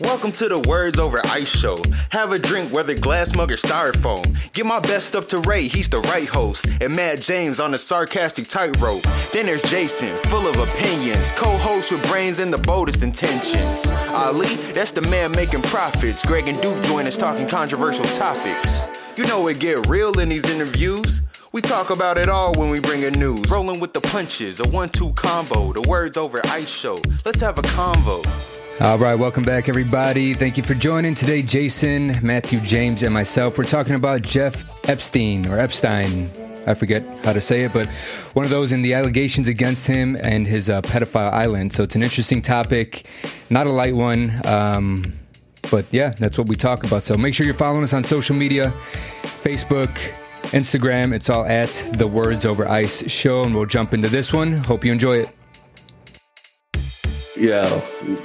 Welcome to the Words Over Ice show. Have a drink, whether glass mug or styrofoam. Give my best up to Ray, he's the right host. And Matt James on the sarcastic tightrope. Then there's Jason, full of opinions. Co host with brains and the boldest intentions. Ali, that's the man making profits. Greg and Duke join us talking controversial topics. You know it get real in these interviews. We talk about it all when we bring in news. Rolling with the punches, a one two combo, the Words Over Ice show. Let's have a convo. All right, welcome back, everybody. Thank you for joining today. Jason, Matthew, James, and myself. We're talking about Jeff Epstein or Epstein. I forget how to say it, but one of those in the allegations against him and his uh, pedophile island. So it's an interesting topic, not a light one. Um, but yeah, that's what we talk about. So make sure you're following us on social media Facebook, Instagram. It's all at the Words Over Ice show, and we'll jump into this one. Hope you enjoy it. Yeah,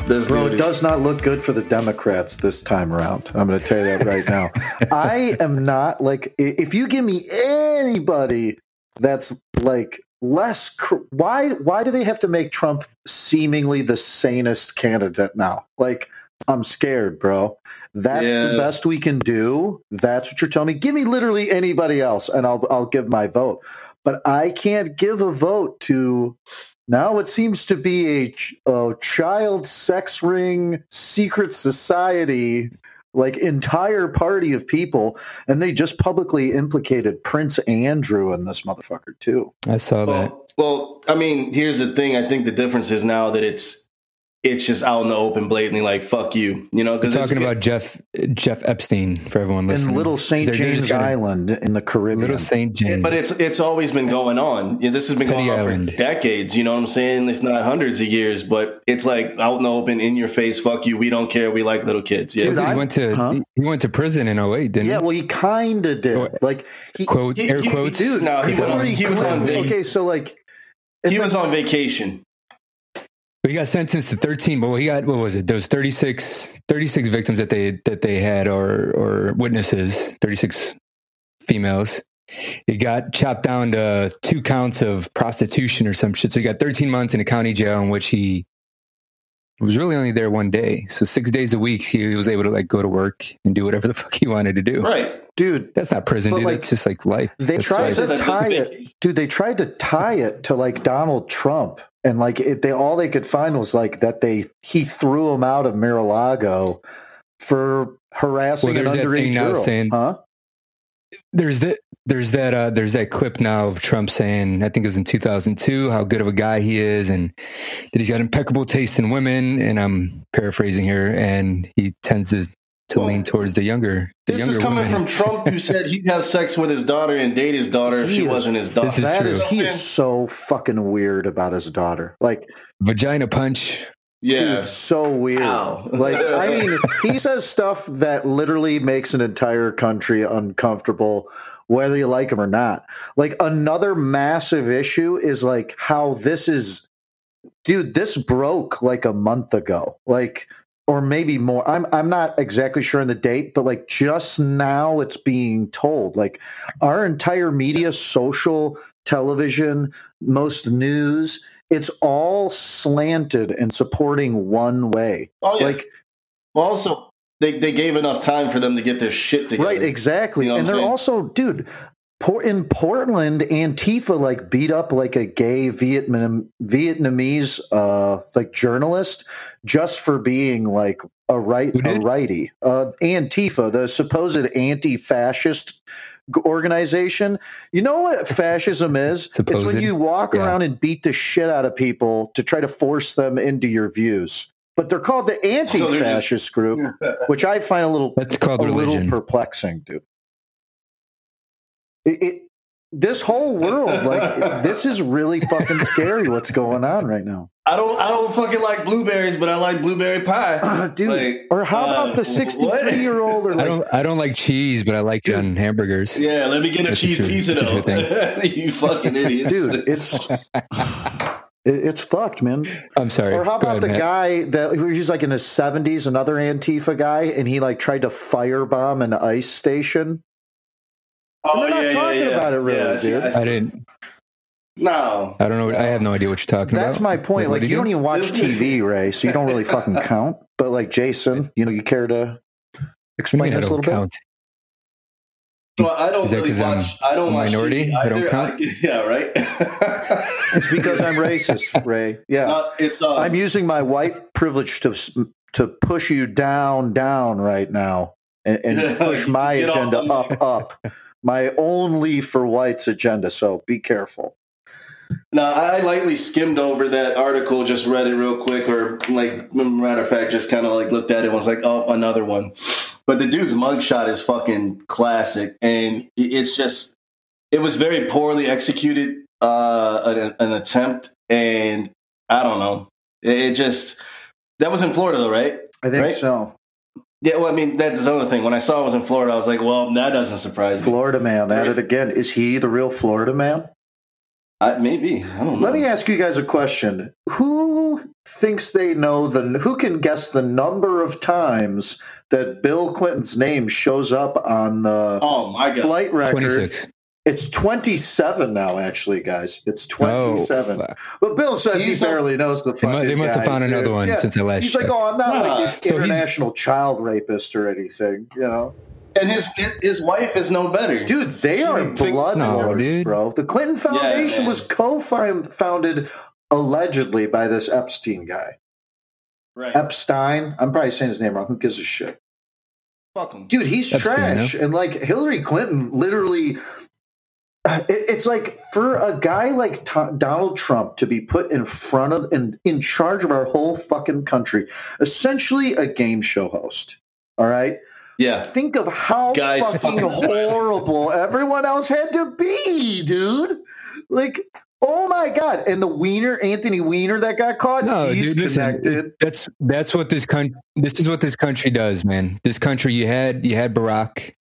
this Bro, it does not look good for the Democrats this time around. I'm going to tell you that right now. I am not like, if you give me anybody that's like less, cr- why, why do they have to make Trump seemingly the sanest candidate now? Like, I'm scared, bro. That's the best we can do. That's what you're telling me. Give me literally anybody else, and I'll I'll give my vote. But I can't give a vote to now it seems to be a, a child sex ring secret society, like entire party of people, and they just publicly implicated Prince Andrew in this motherfucker too. I saw that. Well, well, I mean, here's the thing. I think the difference is now that it's it's just out in the open, blatantly, like "fuck you," you know. We're Because talking about Jeff Jeff Epstein for everyone listening. in Little St. James Island in the Caribbean. Little St. James. But it's it's always been going on. Yeah, this has been Petty going on Island. for decades. You know what I'm saying? If not hundreds of years. But it's like out in the open, in your face. Fuck you. We don't care. We like little kids. Yeah. Dude, he I- went to huh? he he went to prison in 08, didn't he? yeah, he? well, he kind of did. Like he, Quote he- air he- quotes. dude, no, he went on- literally he was on claimed- okay, so like it's he like- was on vacation. He got sentenced to 13. But he got what was it? Was 36, 36 victims that they that they had or or witnesses. 36 females. He got chopped down to two counts of prostitution or some shit. So he got 13 months in a county jail in which he was really only there one day. So six days a week he was able to like go to work and do whatever the fuck he wanted to do. Right. dude. That's not prison, dude. like, That's just like life. They That's tried life. to tie it, dude. They tried to tie it to like Donald Trump, and like it, they all they could find was like that they he threw him out of Mar-a-Lago for harassing Well, an there's that underage now girl. saying- huh? there's that there's that uh there's that clip now of Trump saying I think it was in 2002 how good of a guy he is and that he's got impeccable taste in women and I'm paraphrasing here and he tends to to Well, lean towards the younger the This younger is coming women. from Trump, who said he'd have sex with his daughter and date his daughter if He she is- wasn't his daughter. This is That true. is he is so fucking weird about his daughter. Like, vagina punch yeah. dude, so weird. Ow. Like, I mean, he says stuff that literally makes an entire country uncomfortable, whether you like him or not. Like, another massive issue is like how this is, dude. This broke like a month ago, like, or maybe more. I'm I'm not exactly sure on the date, but like just now it's being told. Like, our entire media, social, television, most news. It's all slanted and supporting one way. oh, yeah. Like, well, also, they, they gave enough time for them to get their shit together. Right, exactly. You know and they're saying? also, dude, in Portland, Antifa like beat up like a gay Vietnam Vietnamese uh like journalist just for being like a right a righty. Uh Antifa, the supposed anti-fascist g- organization. You know what fascism is? It's when you walk Yeah. around and beat the shit out of people to try to force them into your views. But they're called the anti-fascist group, which I find a little that's called a little perplexing, dude. It, it this whole world, like this is really fucking scary. What's going on right now, I don't I don't fucking like blueberries, but I like blueberry pie. dude? Like, or how about uh, the what? sixty-three year old? Or I don't I don't like cheese but I like it on hamburgers Yeah, let me get a That's cheese true- pizza though. you fucking idiots. dude, it's it's fucked, man. I'm sorry Or how Go about ahead, the Matt. guy that he's like in his seventies, another Antifa guy, and he like tried to firebomb an ice station. Oh, They're not yeah, yeah, talking yeah. about it really, Yeah, I see- dude. I I didn't No. I don't know. I have no idea what you're talking That's about. That's my point. What Like you don't even watch TV, Ray, so you don't really fucking count. But like Jason, you know, you care to What do you explain mean this a don't little bit? count? So I don't really that really 'cause I'm watch. I don't a watch minority? TV I don't either. count? yeah, right. It's because I'm racist, Ray. Yeah, Uh, it's uh, I'm using my white privilege to to push you down, down right now, and, and push my agenda up, up. My only for whites agenda. So be careful. No, I lightly skimmed over that article, just read it real quick, or like matter of fact, just kind of like looked at it and was like, oh, another one. But the dude's mugshot is fucking classic, and it's just it was very poorly executed, uh, an, an attempt, and I don't know, it, it just that was in Florida though, right? I think Right? so. Yeah, well, I mean that's the other thing. When I saw it was in Florida, I was like, well, that doesn't surprise me. Florida man at Right. it again. Is he the real Florida man? I, maybe I don't know. Let me ask you guys a question. Who thinks they know the who can guess the number of times that Bill Clinton's name shows up on the Oh my god! flight record? 26. It's 27 now actually, guys. It's Oh, 27. fuck. but Bill says He's he a- barely knows the They mu- fucking they must have found dude. another one Yeah. since I last He's like, "Oh, I'm not Nah. like an So he's- international child rapist or anything, you know." and his his wife is no better, Dude, they She are blood No, lords, dude. bro. The Clinton Foundation man. was co-founded allegedly by this Epstein guy. Right? Epstein. I'm probably saying his name wrong. Who gives a shit? Fuck him. Dude, he's Epstein, trash. And like Hillary Clinton literally it- it's like for a guy like T- Donald Trump to be put in front of and in charge of our whole fucking country, essentially a game show host. All right? Yeah. Think of how Guys, fucking fucking horrible everyone else had to be, dude. Like, oh my god! And the Wiener, Anthony Weiner, that got caught. No, he's dude, listen, connected. that's that's what this country. This is what this country does, man. This country, you had you had Barack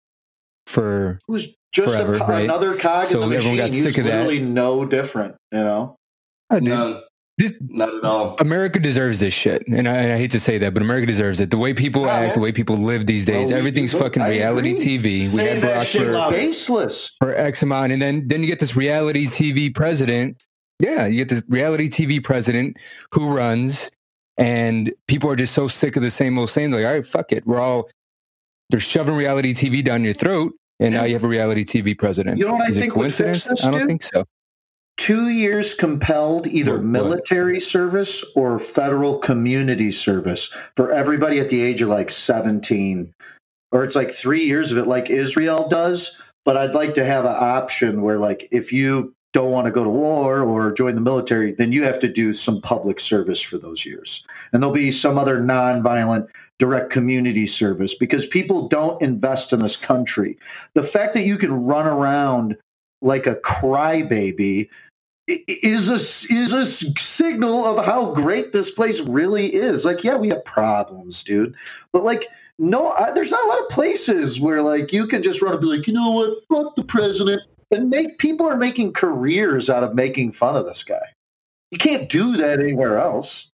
for It was just forever, a, right? another cog So in the everyone machine. got he was sick of that. literally no different, you know. Oh, dude, No, this not at all. America deserves this shit, and I, I hate to say that, but America deserves it. The way people oh, Yeah, act, man. the way people live these days, Well, we- everything's look, fucking I reality agree. TV. We Say had that Barack shit for, loud. Baseless. for X amount, and then then you get this reality TV president. Yeah, you get this reality TV president who runs, and people are just so sick of the same old same. Like, all right, fuck it, we're all they're shoving reality TV down your throat, and now you have a reality TV president. You know what I Is it think coincidence? this, I don't think so. Two years compelled either What- what? military service or federal community service for everybody at the age of like 17. Or it's like three years of it, like Israel does. But I'd like to have an option where, like, if you don't want to go to war or join the military, then you have to do some public service for those years. And there'll be some other nonviolent direct community service because people don't invest in this country. The fact that you can run around like a crybaby is a is a signal of how great this place really is. Like, yeah, we have problems, dude, but like, no, I, there's not a lot of places where like you can just run and be like, you know what, fuck the president, and make people are making careers out of making fun of this guy. You can't do that anywhere else.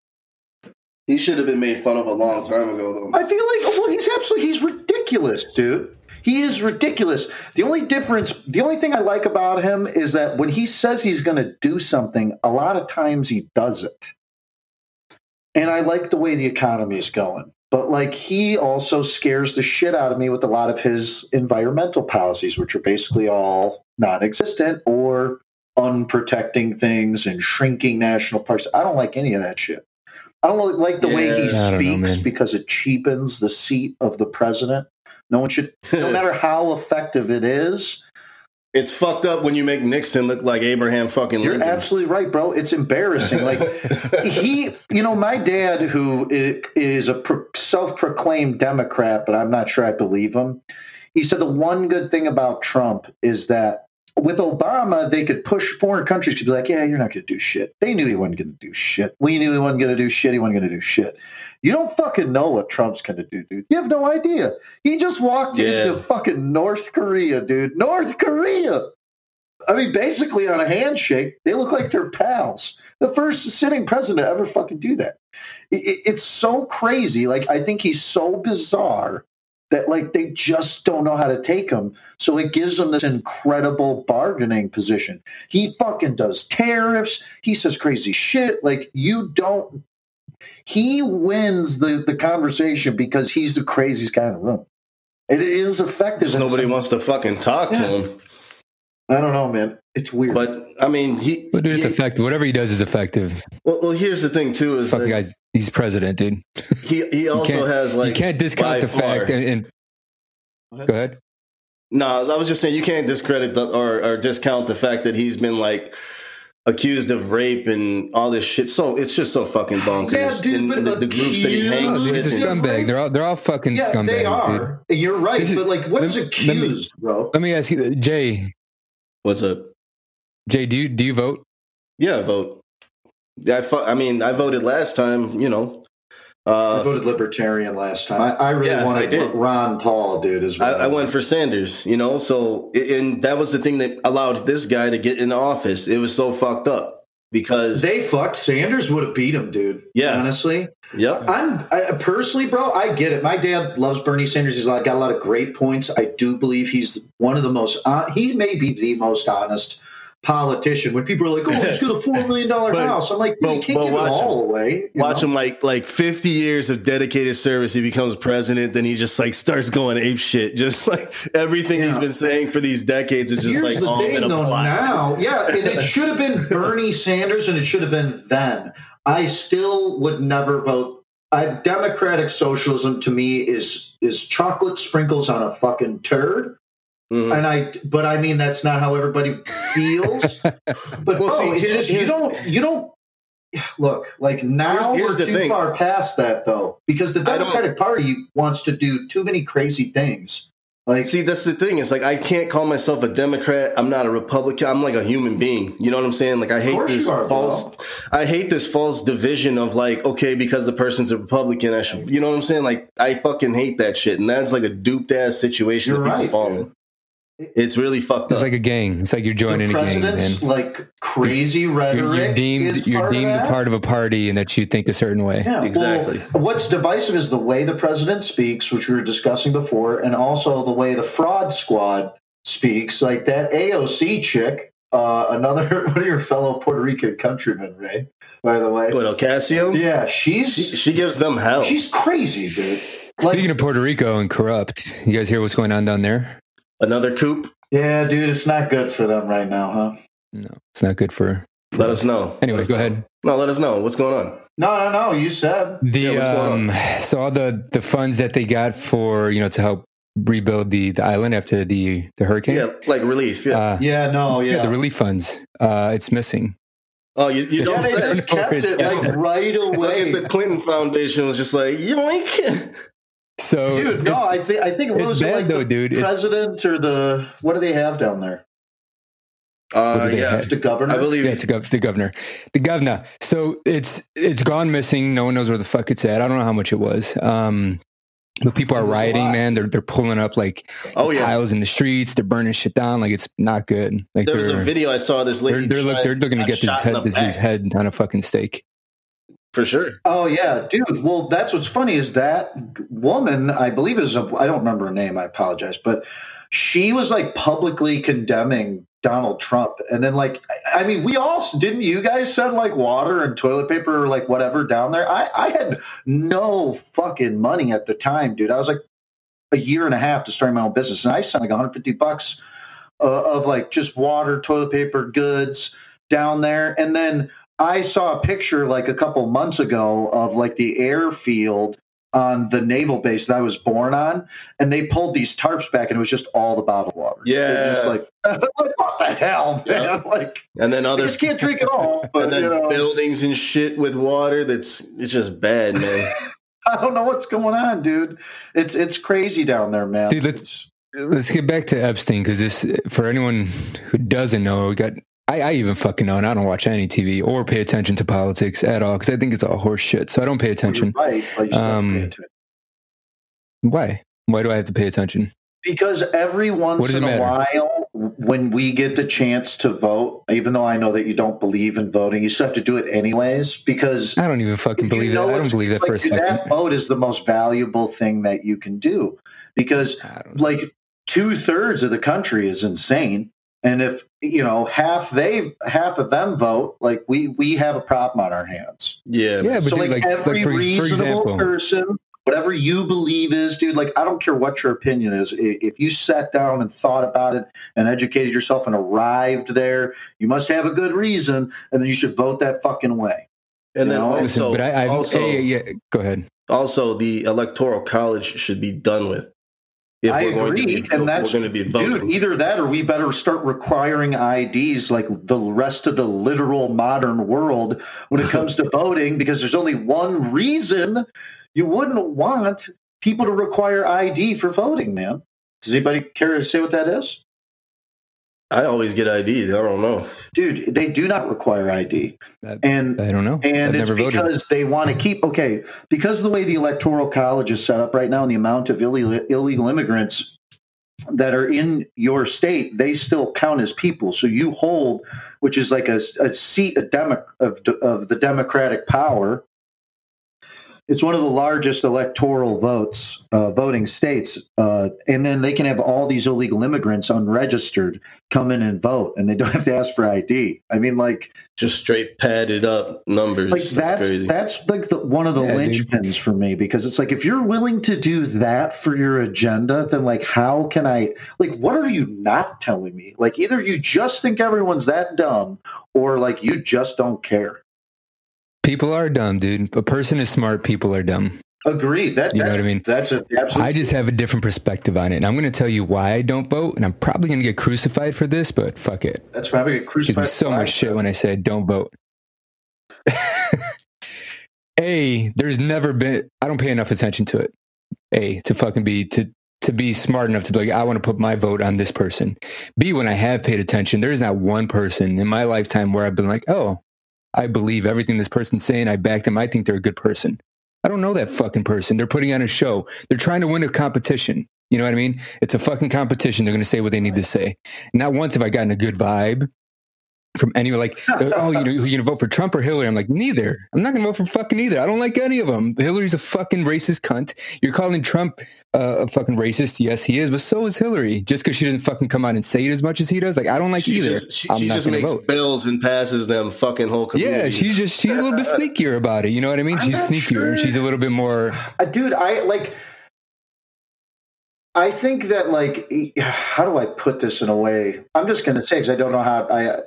He should have been made fun of a long time ago, though. I feel like, well, he's absolutely, he's ridiculous, dude. He is ridiculous. The only difference, the only thing I like about him is that when he says he's going to do something, a lot of times he does it. And I like the way the economy is going. But like he also scares the shit out of me with a lot of his environmental policies, which are basically all non existent or unprotecting things and shrinking national parks. I don't like any of that shit. I don't like the way he Yeah. Don't know, speaks because it cheapens the seat of the president. No one should, no matter how effective it is. it's fucked up when you make Nixon look like Abraham fucking You're Lincoln. absolutely right, bro. It's embarrassing. Like he, you know, my dad, who is a self-proclaimed Democrat, but I'm not sure I believe him. He said the one good thing about Trump is that with Obama, they could push foreign countries to be like, "Yeah, you're not going to do shit." They knew he wasn't going to do shit. We knew he wasn't going to do shit. He wasn't going to do shit. You don't fucking know what Trump's going to do, dude. You have no idea. He just walked Yeah. into fucking North Korea, dude. North Korea. I mean, basically on a handshake, they look like they're pals. The first sitting president to ever fucking do that. It's so crazy. Like, I think he's so bizarre that like they just don't know how to take him. So it gives them this incredible bargaining position. He fucking does tariffs. He says crazy shit. Like you don't. He wins the the conversation because he's the craziest guy in the room. It is effective. Nobody wants to fucking talk to him. I don't know, man. It's weird. But I mean, he. But it's he- effective. Whatever he does is effective. well, well, here's the thing too: is Fuck the guy's. He's president, dude. he he also has like you can't discount the far- fact. And, and go ahead. No, I was- I was just saying you can't discredit the, or, or discount the fact that he's been like accused of rape and all this shit. So it's just so fucking bonkers. Yeah, dude, And but the, the groups that he accused- hangs oh, with. he's a scumbag. They're all they're all fucking yeah, scumbags. they dude. are. You're right, is- but like, what is let- let me- accused, bro? Let me ask you, Jay. What's up? Jay, do you do you vote? Yeah, I vote. I, fu- I mean, I voted last time. You know, uh, I voted Libertarian last time. I, I really Yeah, I wanted did. Ron Paul, dude. Is I, what I went for Sanders. You know, so and that was the thing that allowed this guy to get in the office. It was so fucked up because They fucked. Sanders would have beat him, dude. Yeah. honestly, yep. I'm I, personally, bro. I get it. My dad loves Bernie Sanders. He's like got a lot of great points. I do believe he's one of the most. Uh, he may be the most honest politician. When people are like, "Oh, he's got a four million dollar house," I'm like, but- "You can't but give it all away." you Watch know? him like like fifty years of dedicated service. He becomes president, then he just like starts going ape shit. Just like everything he's been saying for these decades is just Here's like the all thing, though. Now, yeah, and it should have been Bernie Sanders, and it should have been then. I still would never vote. I, democratic socialism to me is is chocolate sprinkles on a fucking turd. Mhm. And I, but I mean that's not how everybody feels. But Well, bro, see, it's here's- just you don't you don't look like now Here's- here's we're too thing. far past that though because the Democratic Party wants to do too many crazy things. Like See, that's the thing. It's like I can't call myself a Democrat. I'm not a Republican. I'm like a human being. You know what I'm saying? Like I hate this you are, bro. false. I hate this false division of like, okay, because the person's a Republican, I should. You know what I'm saying? Like I fucking hate that shit, and that's like a duped ass situation You're that people right, fall dude. in. It's really fucked It's up. It's like a gang. It's like you're joining the a gang, man. president's like crazy You're, rhetoric. you're deemed is you're part of deemed a that. part of a party and that you think a certain way. Yeah, well, Exactly. what's divisive is the way the president speaks, which we were discussing before, and also the way the fraud squad speaks. Like that AOC chick, uh, another one of your fellow Puerto Rican countrymen, Ray. By the way, What Ocasio? yeah, She, she's she gives them hell. she's crazy, dude. Like, Speaking of Puerto Rico and corrupt, you guys hear what's going on down there? Another coup. yeah, dude, it's not good for them right now, huh? No, it's not good for. Let us know. Anyways, go know. ahead. No, let us know what's going on. No, no, no. You said The Yeah, what's going um, so all the the funds that they got for you know to help rebuild the the island after the the hurricane. Yeah, like relief. Yeah. Uh, yeah, no, yeah. yeah. the relief funds. Uh, it's missing. oh, you, you don't yeah, they say It's- just kept it like right away. the Clinton Foundation was just like yoink. So Dude, no, I think I think what it's was bad like though, the dude. It's- president or the what do they have down there? Uh, What do they yeah, have? The governor. I believe. Yeah, it's a gov- the governor. The governor. So it's it's gone missing. No one knows where the fuck it's at. I don't know how much it was. Um, but people are It was a rioting, man. They're they're pulling up like oh yeah, tiles in the streets. They're burning shit down. Like it's not good. Like there was a video I saw. This they're they're, look, they're looking to get this head the this head on a fucking stake. For sure. Oh yeah, dude. Well, that's what's funny is that woman. I believe is a. I don't remember her name. I apologize, but she was like publicly condemning Donald Trump, and then like I mean, we all didn't. You guys send like water and toilet paper or like whatever down there. I I had no fucking money at the time, dude. I was like a year and a half to start my own business, and I sent like 150 bucks uh, of like just water, toilet paper, goods down there, and then. I saw a picture like a couple months ago of like the airfield on the naval base that I was born on, and they pulled these tarps back, and it was just all the bottled water. They're Yeah. just like, like what the hell, man? Yeah. Like, And then I other just can't drink it all. But and then you know, buildings and shit with water. That's it's just bad, man. I don't know what's going on, dude. It's it's crazy down there, man. Dude, let's- It's- Let's get back to Epstein because this, for anyone who doesn't know, we got. I, I even fucking know, and I don't watch any TV or pay attention to politics at all because I think it's all horse shit. So I don't pay attention. right, but you still have to Um, pay attention. Why? Why do I have to pay attention? Because every once in a while, when we get the chance to vote, even though I know that you don't believe in voting, you still have to do it anyways. Because I don't even fucking believe that. I don't believe that it's for a like, second. That vote is the most valuable thing that you can do because like two thirds of the country is insane. And if you know half they half of them vote, like we we have a problem on our hands. Yeah, yeah. But so dude, like, like, every like for, for reasonable example, person, whatever you believe is, dude. Like I don't care what your opinion is. If you sat down and thought about it and educated yourself and arrived there, you must have a good reason, and then you should vote that fucking way. and You then know, listen, also, but I, I also, yeah, yeah, yeah, go ahead. also the electoral college should be done with. If I we're going to agree, be, and that's going to be dude. Either that, or we better start requiring IDs like the rest of the literal modern world when it comes to voting, because there's only one reason you wouldn't want people to require ID for voting. Man, does anybody care to say what that is? I always get ID'd. I don't know. Dude, they do not require ID, That- and I don't know. and I've it's never voted. because they want to keep okay because of the way the electoral college is set up right now and the amount of illegal, illegal immigrants that are in your state they still count as people so you hold which is like a, a seat a demo, of, of the democratic power it's one of the largest electoral votes uh, voting states uh, and then they can have all these illegal immigrants unregistered come in and vote and they don't have to ask for id i mean like Just straight padded up numbers. like That's, that's crazy. that's like the, one of the Yeah, dude. linchpins for me because it's like if you're willing to do that for your agenda then like how can i like what are you not telling me like either you just think everyone's that dumb or like you just don't care People are dumb, dude. A person is smart. People are dumb. agreed that You know what I mean? that's a absolutely I just have a different perspective on it. And I'm going to tell you why I don't vote. And I'm probably going to get crucified for this, but fuck it. that's probably me crucified so much shit when I say don't vote. A, there's never been, I don't pay enough attention to it. A, to fucking be, to, to be smart enough to be like, I want to put my vote on this person. B, when I have paid attention, there's not one person in my lifetime where I've been like, oh, I believe everything this person's saying. I back them. I think they're a good person. I don't know that fucking person. They're putting on a show. They're trying to win a competition. You know what I mean? It's a fucking competition. They're going to say what they need to say. Not once have I gotten a good vibe from anyone. Like, oh, you know, you to vote for Trump or Hillary? I'm like, neither. I'm not to vote for fucking either. I don't like any of them. Hillary's a fucking racist cunt. You're calling Trump uh, a fucking racist. Yes, he is, but so is Hillary. Just because she doesn't fucking come out and say it as much as he does. Like, I don't like she either. just, she, I'm she not just gonna makes vote. bills and passes them fucking whole Community. Yeah, she's just she's a little bit sneakier about it. You know what I mean? I'm She's sneakier. sure. She's a little bit more. Uh, dude i like i think that like how do i put this in a way? I'm just gonna say because i don't know how i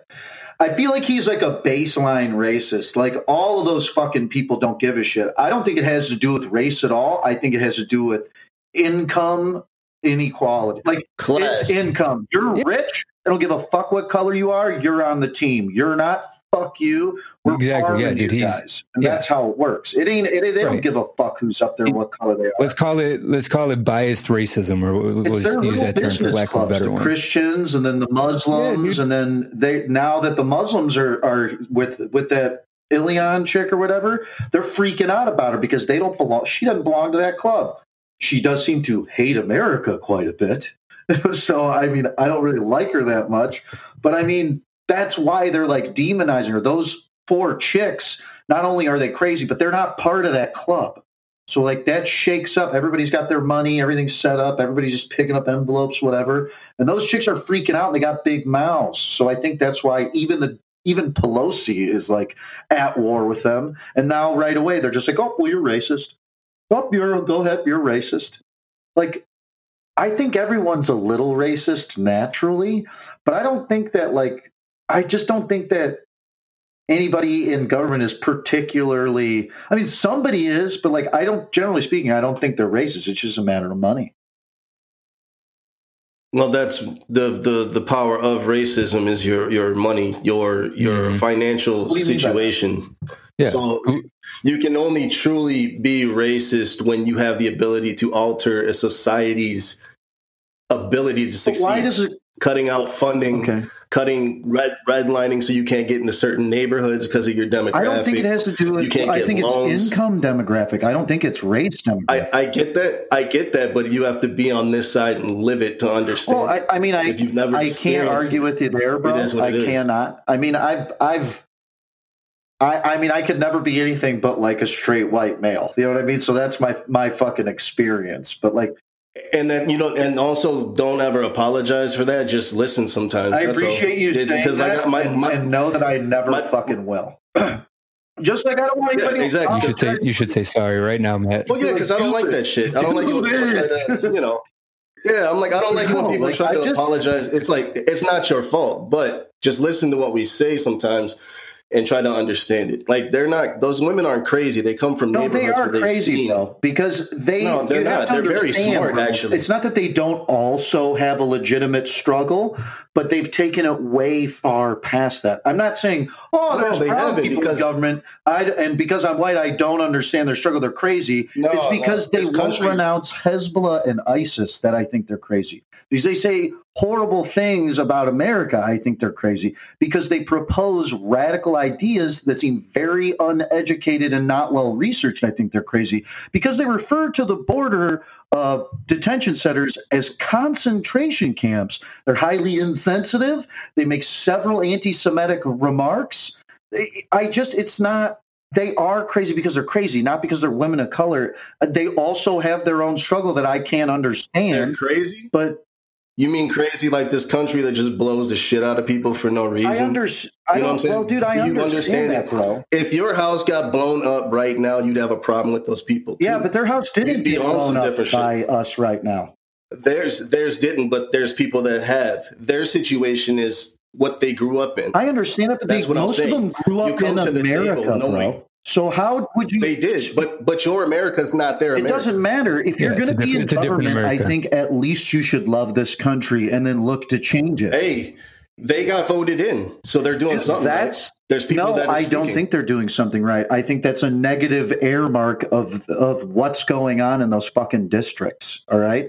i feel like he's like a baseline racist. Like all of those fucking people don't give a shit. I don't think it has to do with race at all. I think it has to do with income inequality. Like Class. it's income. You're Yeah. rich. I don't give a fuck what color you are. You're on the team. You're not fuck you we're Exactly, yeah, dude, you he's- guys and yeah. that's how it works it ain't it, they don't give a fuck who's up there what color they are Let's call it let's call it biased racism, or we'll use little that term for lack of a clubs, better the one. Christians and then the Muslims, dude. and then they now that the Muslims are are with with that Ilhan chick or whatever, they're freaking out about her because they don't belong. She doesn't belong to that club. She does seem to hate America quite a bit. so I mean, I don't really like her that much, but I mean, that's why they're like demonizing her. Those four chicks, not only are they crazy, but they're not part of that club. So like that shakes up. Everybody's got their money, everything's set up, everybody's just picking up envelopes, whatever. And those chicks are freaking out and they got big mouths. So I think that's why even the even Pelosi is like at war with them. And now right away they're just like, oh, well, you're racist. Oh, you're go ahead, you're racist. Like I think everyone's a little racist naturally, but I don't think that like I just don't think that anybody in government is particularly I mean somebody is, but like I don't generally speaking, I don't think they're racist. It's just a matter of money. Well, that's the, the the power of racism is your your money, your your Mhm. financial you mean by that? situation. Yeah. So you can only truly be racist when you have the ability to alter a society's ability to But succeed. why does it cutting out funding, Okay. Cutting red redlining so you can't get into certain neighborhoods because of your demographic. I don't think it has to do with You can't I think loans. it's income demographic. I don't think it's race demographic. I, I get that. I get that, but you have to be on this side and live it to understand. Well, I, I mean, I If you've never I can't argue with you there, bro. it is what I cannot. I mean, I've I've. I, I mean, I could never be anything but like a straight white male. You know what I mean? So that's my my fucking experience. But like, And then you know, and also don't ever apologize for that. Just listen sometimes. I That's all. appreciate you It's saying because I got my, and, my and know that I never my- fucking will. Just like I don't want Yeah, anybody. exactly. You should say you should say sorry right now, Matt. Well, yeah, because I don't like that shit. I don't like it when people try to, you know. Yeah, I'm like, I don't like it when people like, try I to just- apologize. It's like it's not your fault, but just listen to what we say sometimes and try to understand it. Like they're not; those women aren't crazy. They come from No, they neighborhoods are where they've crazy seen- though, because they. No, they're not. They're very smart, actually. It's not that they don't also have a legitimate struggle, but they've taken it way far past that. I'm not saying, oh, No, there's they haven't, people because- in government, I, and because I'm white, I don't understand their struggle. They're crazy. No, it's because no, they won't renounce Hezbollah and ISIS that I think they're crazy. Because they say horrible things about America, I think they're crazy. Because they propose radical ideas that seem very uneducated and not well researched, I think they're crazy. Because they refer to the border uh, detention centers as concentration camps. They're highly insensitive. They make several anti Semitic remarks. I just, it's not they are crazy because they're crazy, not because they're women of color. They also have their own struggle that I can't They're understand. crazy. But You mean crazy like this country that just blows the shit out of people for no reason? I understand. You know what I'm saying? well, dude, I You understand, understand that, bro. If your house got blown up right now, you'd have a problem with those people. Too. Yeah, but their house didn't You'd be on some different shit. by us right now. Theirs, theirs didn't, but there's people that have. Their situation is what they grew up in. I understand it, but they, That's what I'm most of them grew up You come in to the America, table knowing- bro. So how would you? they did, but but your America's not their It doesn't matter if you're Yeah, going to be in different- it's a different government. I think at least you should love this country and then look to change it. Hey, they got voted in, so they're doing something. right? That's There's people no, that are I don't think they're doing something right. I think that's a negative air mark of of what's going on in those fucking districts. All right,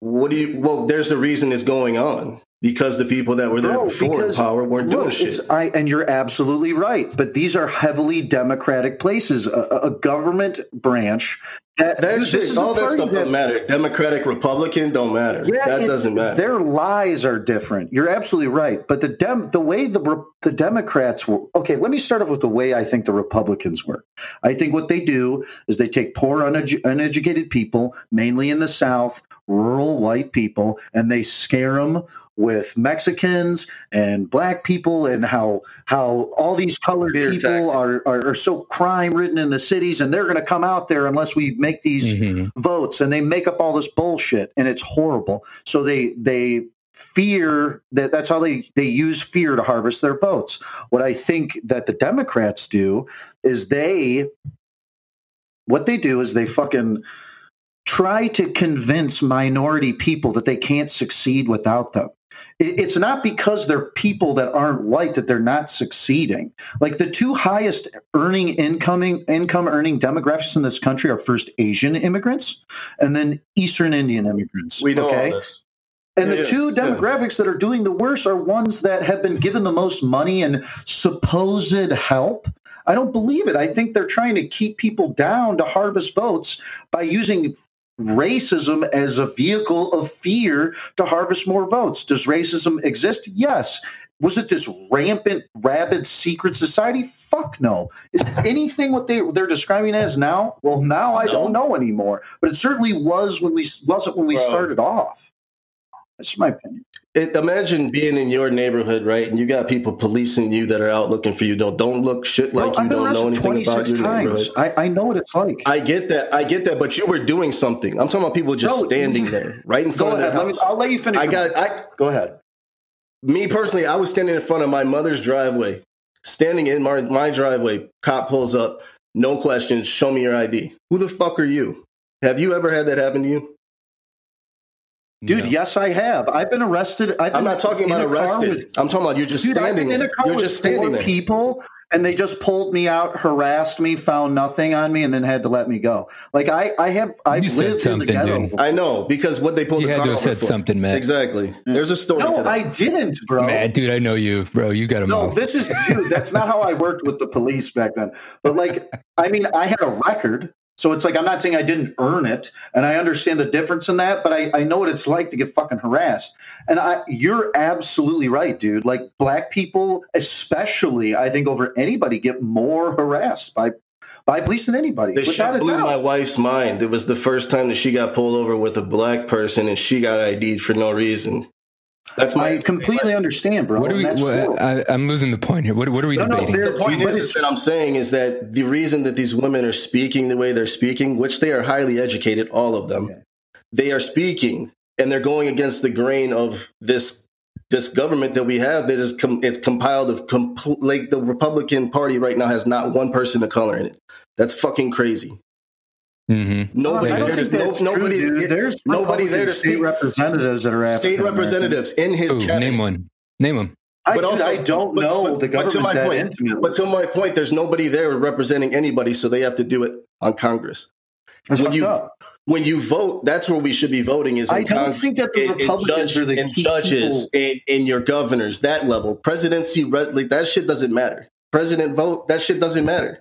What do you? Well, there's a reason it's going on because the people that were there No, before in power weren't Look, doing shit. I, and you're absolutely right. But these are heavily democratic places, a, a a government branch that That this shit, is all that party stuff don't matter. Democratic, Republican don't matter. Yeah, that it- doesn't matter. Their lies are different. You're absolutely right. But the dem, the way the the Democrats were. Okay, let me start off with the way I think the Republicans work. I think what they do is they take poor, unedu- uneducated people, mainly in the South, rural white people, and they scare them with Mexicans and black people and how how all these colored Fear people are, are are so crime ridden in the cities and they're going to come out there unless we make these Mhm. votes and they make up all this bullshit and it's horrible. So they they fear that that's how they they use fear to harvest their votes. What i think that the democrats do is they what they do is they fucking try to convince minority people that they can't succeed without them it's not because they're people that aren't white that they're not succeeding like the two highest earning incoming income earning demographics in this country are first asian immigrants and then eastern indian immigrants we know okay all this. and Yeah, the two yeah. demographics that are doing the worst are ones that have been given the most money and supposed help. I don't believe it. I think they're trying to keep people down to harvest votes by using racism as a vehicle of fear to harvest more votes. Does racism exist? Yes. Was it this rampant, rabid secret society? Fuck no. Is anything what they they're describing as now? Well, now I don't know anymore. But it certainly was when we wasn't when we Bro. started off. That's my opinion. It, imagine being in your neighborhood, right? And you got people policing you that are out looking for you. Don't don't look shit like you don't know anything about 26 your neighborhood. I, I know what it's like. I get that. I get that. But you were doing something. I'm talking about people just No, standing there, right in front of ahead. their Let me, house. I'll let you finish. I got. I Go ahead. me personally, I was standing in front of my mother's driveway, standing in my, my driveway. Cop pulls up, no questions. Show me your ID. Who the fuck are you? Have you ever had that happen to you? Dude, No. yes, I have. I've been arrested. I've I'm not talking about arrested. with- I'm talking about you're just Dude, I've standing been in a there. car You're with just standing four there. people, and they just pulled me out, harassed me, found nothing on me, and then had to let me go. Like I, I have, I've You said lived in the ghetto. dude. I know because what they pulled You the had car to have over said for. something, man. Exactly. There's a story No, to that. I didn't, bro. Matt, dude, I know you, bro. You got him No, off. this is dude. That's not how I worked with the police back then. But like, I mean, I had a record, so it's like I'm not saying I didn't earn it, and I understand the difference in that. But I, I know what it's like to get fucking harassed. And I, you're absolutely right, dude. Like black people, especially, I think over anybody, get more harassed by by police than anybody. The shit blew doubt. my wife's mind. It was the first time that she got pulled over with a black person and she got ID'd for no reason. That's my I completely understand, bro. What are we? and that's What, horrible. I, I'm losing the point here. What, what are we No, no, debating? there- The point is, it's- is that I'm saying is that the reason that these women are speaking the way they're speaking, which they are highly educated, all of them, Okay. they are speaking and they're going against the grain of this this government that we have that is com- it's compiled of compl- like the Republican Party right now has not one person of color in it. That's fucking crazy. Hmm Nobody I don't there think no, that's nobody true, dude. There's nobody there to state speak. representatives that are State African American. representatives in his Ooh, cabinet. name one. Name them. I, But dude, also- I don't but- know but- the but to my that point- intimately. But to my point, there's nobody there representing anybody, so they have to do it on Congress. That's when you- up. When you vote, that's where we should be voting. Is in I don't Congress, think that the in- in Republicans judge- are the in key judges and in your governors that level. Presidency, like that shit doesn't matter. President vote, that shit doesn't matter.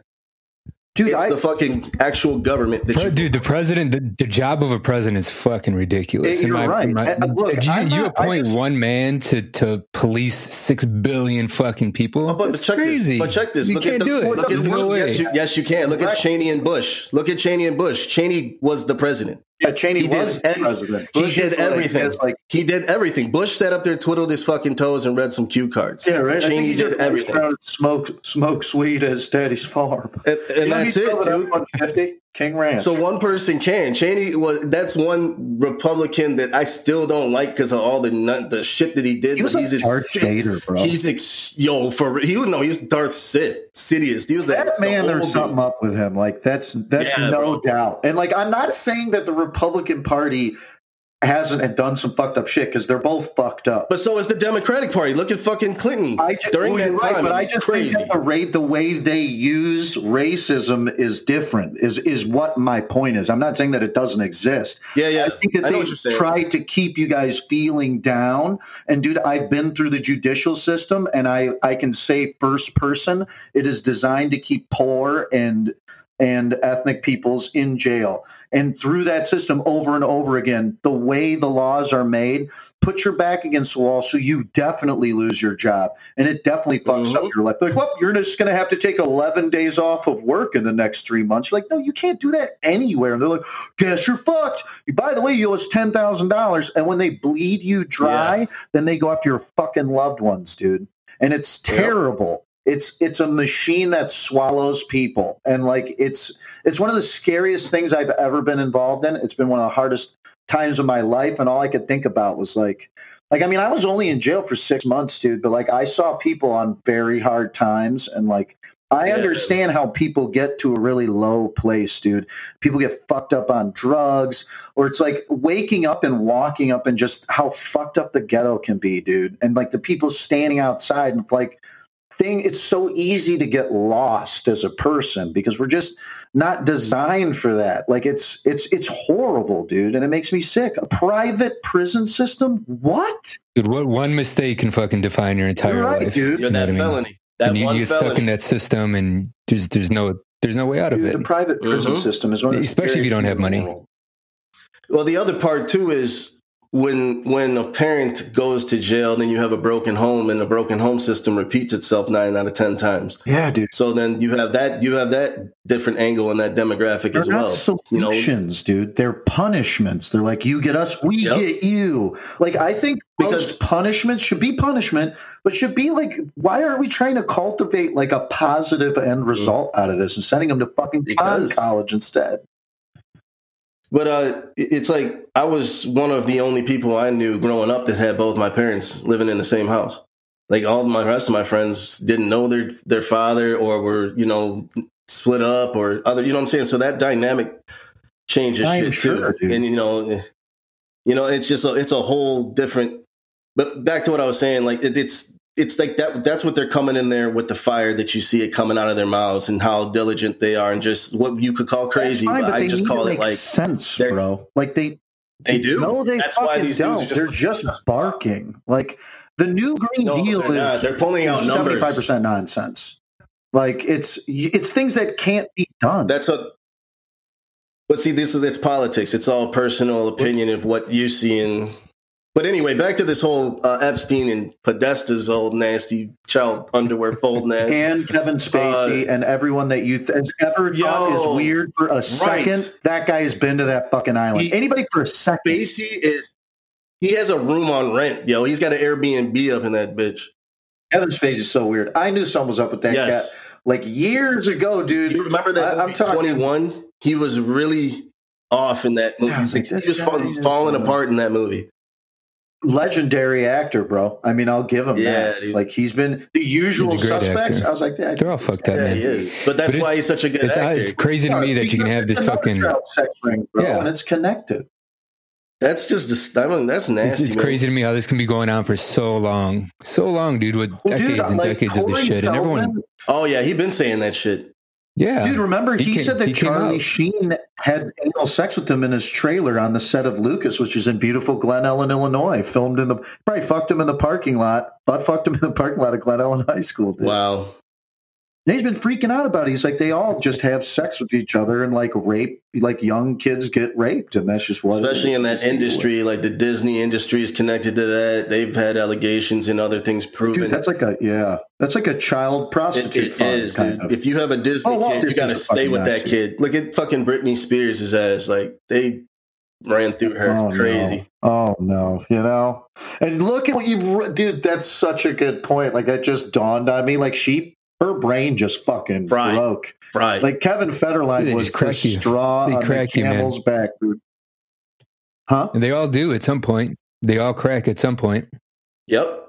Dude, it's I, the fucking actual government that Pre- you. Dude, the president, the, the job of a president is fucking ridiculous. You're my- right. in my- Uh, look, you, I'm you appoint just- one man to, to police six billion fucking people. Oh, but That's check crazy. this. But check this. You look can't at the, do it. Look at There's the, no way. yes, you, yes, you can. Look at Cheney and Bush. Look at Cheney and Bush. Cheney was the president. Yeah, Cheney he did was every- president. he did like- everything. like, He did everything. Bush sat up there, twiddled his fucking toes, and read some cue cards. yeah, right. Cheney he did everything. and Smoked, smoked at his daddy's farm. And, and that's it, dude. Up on 50, King Ranch. So one person can. Cheney was that's one Republican that I still don't like because of all the nut, the shit that he did. he was but like he's Darth ex- Vader, bro. He's ex- yo for he was no he was Darth Sith Sidious. He was that, that man, the there's old something up with him. Like that's that's Yeah, no bro. doubt. And like I'm not saying that the Republican Party hasn't and done some fucked up shit because they're both fucked up. But so is the Democratic Party. Look at fucking Clinton I just, during that right, time. but I just crazy. think that the rate, the way they use racism is different. Is is what my point is. I'm not saying that it doesn't exist. yeah, yeah. I think that I they try to keep you guys feeling down. And dude, I've been through the judicial system, and I I can say first person, it is designed to keep poor and and ethnic peoples in jail. And through that system, over and over again, the way the laws are made, put your back against the wall, so you definitely lose your job, and it definitely fucks up Mhm. your life. Like, well, you're just going to have to take 11 days off of work in the next three months. You're like, no, you can't do that anywhere. And they're like, guess you're fucked. By the way, you owe us ten thousand dollars, and when they bleed you dry, then they go after your fucking loved ones, dude. And it's terrible. It's it's a machine that swallows people, and like it's it's one of the scariest things I've ever been involved in. It's been one of the hardest times of my life, and all I could think about was like, like I mean, I was only in jail for six months, dude, but like I saw people on very hard times, and like I Yeah. understand how people get to a really low place, dude. People get fucked up on drugs, or it's like waking up and walking up and just how fucked up the ghetto can be, dude. And like the people standing outside and like thing, it's so easy to get lost as a person because we're just not designed for that. Like it's it's it's horrible, dude, and it makes me sick. A private prison system? What? Dude, what one mistake can fucking define your entire You're right, life? dude. You're You know that what I mean? felony. That and you, one you get felony. stuck in that system, and there's there's no there's no way out of it. the private prison Mhm. system is one of the Especially if you don't have things in the money. Well, the other part too is when when a parent goes to jail, then you have a broken home, and the broken home system repeats itself nine out of ten times. Yeah, dude. So then you have that you have that different angle and that demographic They're as well. You know, solutions, dude. They're punishments. They're like, you get us, we Yep. get you. Like, I think Because- most punishments should be punishment, but should be like, why are we trying to cultivate like a positive end mm-hmm. result out of this and sending them to fucking college instead? But uh, it's like I was one of the only people I knew growing up that had both my parents living in the same house. Like all my rest of my friends didn't know their their father or were you know split up or other. You know what I'm saying? So that dynamic changes I'm shit sure, too. dude. And you know, eh, you know, it's just a, it's a whole different. But back to what I was saying, like it, it's it's like that. That's what they're coming in there with the fire that you see it coming out of their mouths and how diligent they are and just what you could call crazy. Fine, but I just call it like sense, bro. Like they they do. No, they that's why these don't. dudes are just They're just barking. Like the new Green No, Deal they're not. is They're pulling out seventy five percent nonsense. Like it's it's things that can't be done. That's a. But see, this is it's politics. It's all personal opinion of what you see and But anyway, back to this whole uh, Epstein and Podesta's old nasty child underwear folding ass. and Kevin Spacey Uh, and everyone that you th- has ever thought is weird for a second. That guy has been to that fucking island. He- Anybody for a second? Spacey is he has a room on rent, yo. He's got an Airbnb up in that bitch. Kevin Spacey is so weird. I knew something was up with that Yes. cat like years ago, dude. You remember that I- I'm talking- 21? He was really off in that movie. Yeah, Like, like, he was falling uh, apart in that movie. Legendary actor, bro. I mean, I'll give him Yeah, that. dude. Like he's been the usual He's a great suspects. actor. I was like, yeah, They're all fucked up, Yeah, man. he is. But that's But why he's such a good It's, uh, actor. it's crazy to me that you can have this fucking. sex ring, bro, Yeah. and it's connected. That's just dis- I mean, that's nasty. It's, it's crazy to me how this can be going on for so long, so long, dude, with Well, decades dude, and like, decades of this Corey shit, and everyone, Oh yeah, he been saying that shit. Yeah, Dude, remember He he, came- said that he Charlie. Sheen had anal sex with him in his trailer on the set of Lucas, which is in beautiful Glen Ellyn, Illinois. Filmed in the probably fucked him in the parking lot, but fucked him in the parking lot of Glen Ellyn High School. Dude. Wow. And he's been freaking out about it. He's like, they all just have sex with each other and like rape, like young kids get raped, and that's just what. Especially in that deal with industry, like the Disney industry is connected to that. They've had allegations and other things proven. Dude, that's like a yeah, that's like a child prostitute it fund, is, kind dude. of. If you have a Disney Oh, kid, you got to stay with that Nazi. kid. Look at fucking Britney Spears' ass. Like they ran through her. Oh, Crazy. No. Oh no, you know. And look at what you, dude. That's such a good point. Like that just dawned on me. Like she, her brain just fucking Fried. broke. Right. Like Kevin Federline They was just the crack you. straw They on the crack you, man. camel's back, dude. Huh? and they all do at some point. They all crack at some point. yep.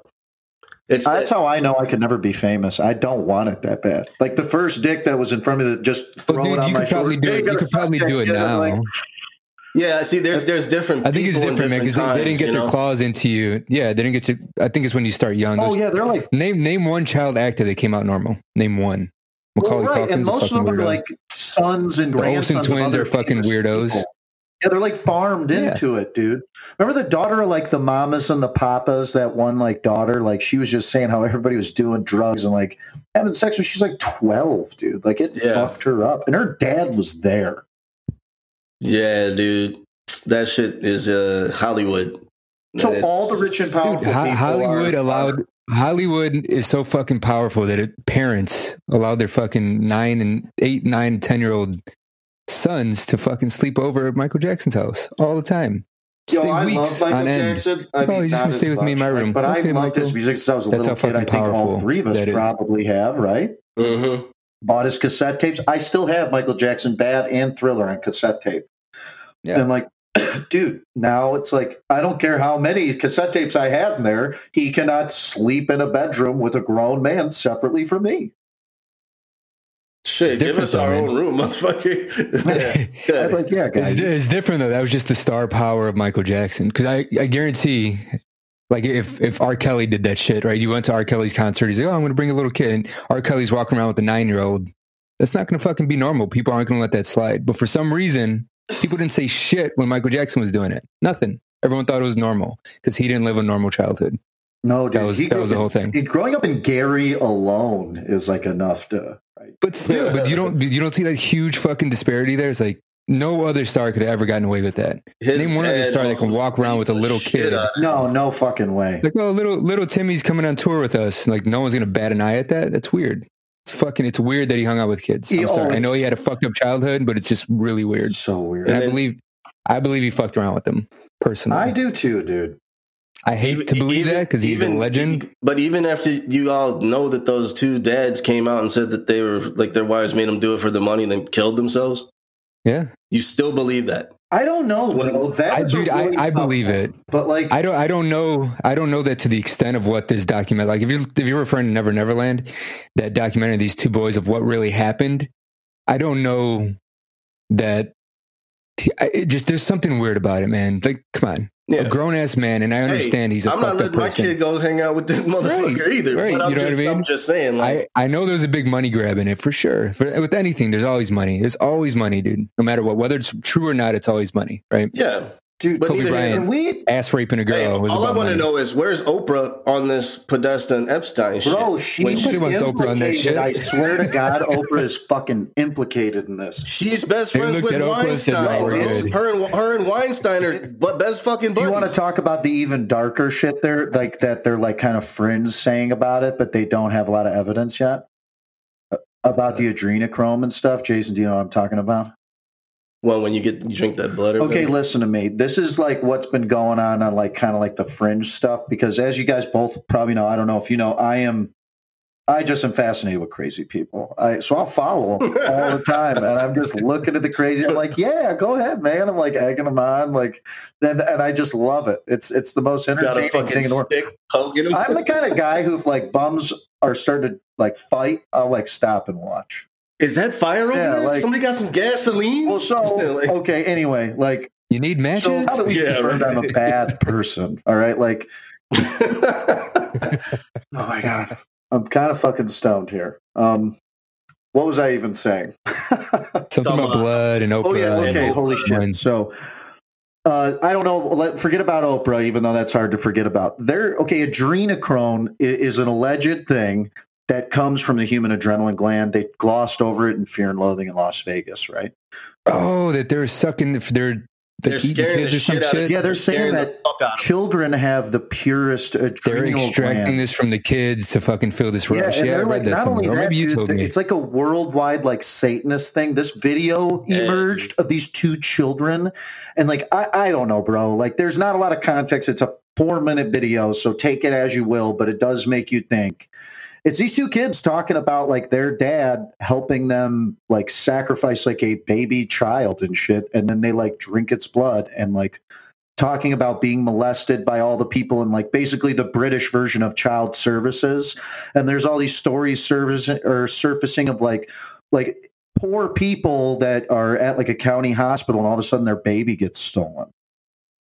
It's That's that- how I know I could never be famous. I don't want it that bad. Like the first dick that was in front of me, that just But throw it dude, on you my could probably do it. You gotta could probably do it now. like, yeah. See, there's there's different. I think it's people in different, man, because they, they didn't get their know? claws into you. Yeah, they didn't get to. I think it's when you start young. oh yeah, they're like Name name one child actor that came out normal. Name one. Macaulay well, right, Culkin's and most of fucking them are like sons and The Olsen grandsons. of twins other are fucking weirdos. people. Yeah, they're like farmed Yeah. into it, dude. Remember the daughter of like the mamas and the papas? That one like daughter, like she was just saying how everybody was doing drugs and like having sex when she's like twelve, dude. Like it Yeah. fucked her up, and her dad was there. Yeah, dude. That shit is uh, Hollywood. So It's- all the rich and powerful Dude, Ho- people Hollywood are, allowed Hollywood is so fucking powerful that it, parents allowed their fucking nine and eight, nine, ten year old sons to fucking sleep over at Michael Jackson's house all the time. Yo, Stay I love Michael on end. Jackson. I Oh, mean, he's just gonna as stay with me in my room. like, but Okay, I've loved his music since I was a That's little how kid. I fucking think all powerful three of us that is. probably have, right? Mhm. Bought his cassette tapes. I still have Michael Jackson Bad and Thriller on cassette tape. Yeah. And like, dude, now it's like I don't care how many cassette tapes I had in there. He cannot sleep in a bedroom with a grown man separately from me. Shit, It's give different us though, our man. own room, motherfucker. yeah. I'm like, yeah, It's, it's different though. That was just the star power of Michael Jackson. Because I, I guarantee, like if if R. Kelly did that shit, right? You went to R. Kelly's concert. He's like, oh, I'm going to bring a little kid, and R. Kelly's walking around with a nine year old. That's not going to fucking be normal. People aren't going to let that slide. But for some reason, people didn't say shit when Michael Jackson was doing it. Nothing. Everyone thought it was normal because he didn't live a normal childhood. No, dude. That was that was the whole in- thing. Growing up in Gary alone is like enough to. Right? But still, but you don't you don't see that huge fucking disparity there. It's like no other star could have ever gotten away with that. His Name one other dad star that can walk around with a little kid. out of him. No, no fucking way. Like, oh, little little Timmy's coming on tour with us. Like, no one's gonna bat an eye at that. That's weird. It's fucking. It's weird that he hung out with kids. I'm Yeah, oh, sorry. I know he had a fucked up childhood, but it's just really weird. So weird. And I then- believe, I believe he fucked around with them personally. I do too, dude. I hate Even- to believe even- that because he's a even- legend. But even after you all know that those two dads came out and said that they were like their wives made them do it for the money and then killed themselves, Yeah, you still believe that? I don't know. When- though. That I, dude, I, really I tough believe it. But like, I don't. I don't know. I don't know that to the extent of what this document. Like, if you if you're referring to Never Neverland, that documentary, these two boys of what really happened. I don't know that. I, it just there's something weird about it, man. Like, come on, Yeah. a grown ass man, and I understand he's a I'm not letting my person. kid go hang out with this motherfucker Right, either. right, But I'm you know what just, I mean? I'm just saying, like, I, I know there's a big money grab in it for sure. For, with anything, there's always money. There's always money, dude. No matter what, whether it's true or not, it's always money, right? yeah, dude. But Kobe neither Bryant we, ass raping a girl. Hey, was all I want to know is where's Oprah on this Podesta and Epstein shit? bro, she When was she wants Oprah on that shit. I swear to God, Oprah is fucking implicated in this. She's best They friends with at Oprah and said, Weinstein. It's her and her and Weinstein are but best fucking Do you want to talk about the even darker shit there, like that they're like kind of fringe saying about it, but they don't have a lot of evidence yet Uh, about the adrenochrome and stuff? Jason, do you know what I'm talking about? Well, when you get you drink that blood. or Okay, listen to me. This is like what's been going on on like kind of like the fringe stuff because as you guys both probably know, I don't know if you know, I am I just am fascinated with crazy people. I so I'll follow them all the time and I'm just looking at the crazy. I'm like, yeah, go ahead, man. I'm like egging them on, like then and I just love it. It's it's the most entertaining thing in the world. stick poking him. I'm the kind of guy who if like bums are starting to like fight, I'll like stop and watch. Is that fire over Yeah, there? like- Somebody got some gasoline. Well, so okay, anyway, like You need so matches? now that we Yeah, confirmed I'm a bad person, all right, like Oh my god, I'm kind of fucking stoned here. Um, what was I even saying? Something about blood and Oprah. oh yeah, and- okay, holy shit. When- So, uh, I don't know. Let, forget about Oprah, even though that's hard to forget about. There, okay, adrenochrome i- is an alleged thing that comes from the human adrenaline gland. They glossed over it in Fear and Loathing in Las Vegas, right? Um, oh, that they're sucking. If they're They're scaring kids the or some shit of. Yeah, they're saying scaring the that fuck out of children have the purest They're extracting glands. this from the kids to fucking feel this rush. and Yeah, I read like, that not only somewhere. Or that, maybe you dude, told me. it's like a worldwide like Satanist thing. This video Yeah. emerged of these two children, and like I, I don't know, bro. Like, there's not a lot of context. It's a four minute video, so take it as you will, but it does make you think. It's these two kids talking about like their dad helping them like sacrifice like a baby child and shit, and then they like drink its blood and like talking about being molested by all the people and like basically the British version of child services. And there's all these stories service or surfacing of like like poor people that are at like a county hospital and all of a sudden their baby gets stolen.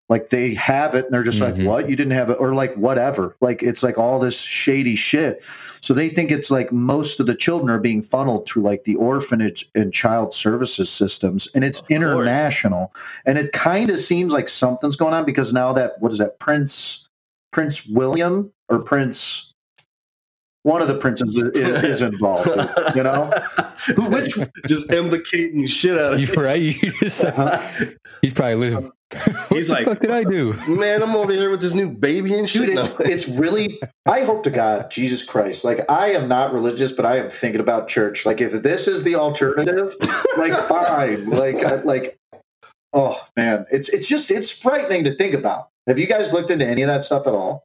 Like they have it and they're just Mhm. like, what? You didn't have it, or like whatever. Like it's like all this shady shit. So they think it's like most of the children are being funneled through like the orphanage and child services systems, and it's Of course. international. And it kind of seems like something's going on because now that what is that Prince Prince William or Prince one of the princes is, is involved. You know, which just implicating shit out of You're right. You just, he's probably living. What He's the like- fuck did I do? Man, I'm over here with this new baby and shit. dude, it's it's really. I hope to God, Jesus Christ, like I am not religious, but I am thinking about church. Like if this is the alternative, like fine, like I- like. Oh man, it's it's just it's frightening to think about. Have you guys looked into any of that stuff at all?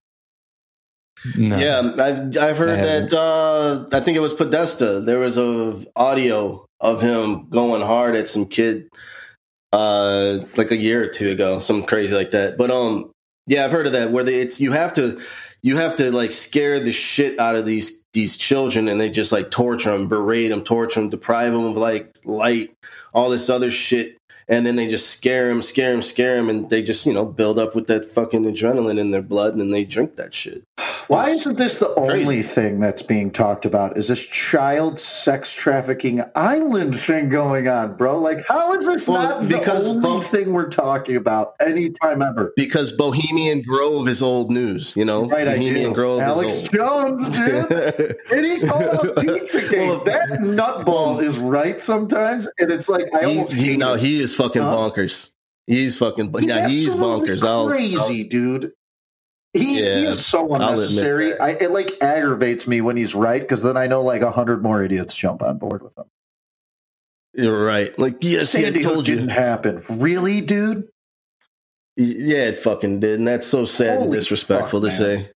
No. Yeah, I've I've heard I that. Uh, I think it was Podesta. There was a audio of him going hard at some kid, uh, like a year or two ago, something crazy like that. But um, yeah, I've heard of that. Where they, it's you have to you have to like scare the shit out of these these children, and they just like torture them, berate them, torture them, deprive them of like light, all this other shit. And then they just scare them, scare them, scare them, and they just, you know, build up with that fucking adrenaline in their blood, and then they drink that shit. Why isn't this the crazy. only thing that's being talked about? Is this child sex trafficking island thing going on, bro? Like, how is this Well, not the because only both- thing we're talking about anytime ever? because Bohemian Grove is old news, you know. Right, I Bohemian. Grove Alex. Jones, dude. And he called out Pizzagate. Well, that nutball is right sometimes, and it's like I He, almost he, no, he is fucking bonkers. He's fucking yeah, he's bonkers. I'll, crazy, dude. He, he is so unnecessary. I, it like aggravates me when he's right because then I know like a hundred more idiots jump on board with him. you're right. Like yes, yeah, I Sandy Hook told you. didn't happen. Really, dude? Yeah, it fucking did, and that's so sad and disrespectful fuck, to man. say.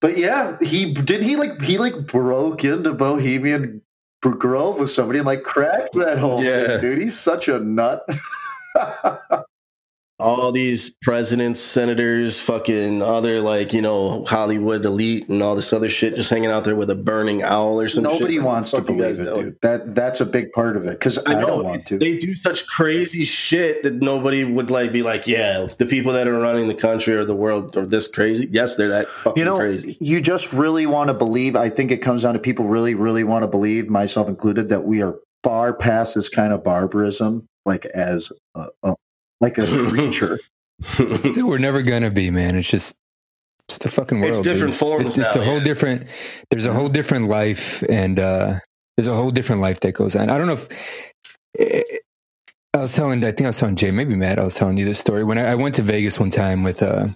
But yeah, he did. He like he like broke into Bohemian Grove with somebody and like cracked that whole Yeah. thing, dude. He's such a nut. All these presidents, senators, fucking other like you know Hollywood elite and all this other shit, just hanging out there with a burning owl or some shit. Nobody Like, wants to believe it, dude. That that's a big part of it because I, I don't want to. they do such crazy shit that nobody would like be like, yeah, the people that are running the country or the world are this crazy. Yes, they're that fucking you know, crazy. you just really want to believe. I think it comes down to people really, really want to believe, myself included, that we are far past this kind of barbarism, like as a, a like a creature. Dude, we're never gonna be, man. It's just it's the fucking world. It's different dude. forms It's, it's now, a whole yeah. different. There's a whole different life, and uh there's a whole different life that goes on. I don't know if. eh, I was telling, I think I was telling Jay, maybe Matt, I was telling you this story. When I, I went to Vegas one time with uh,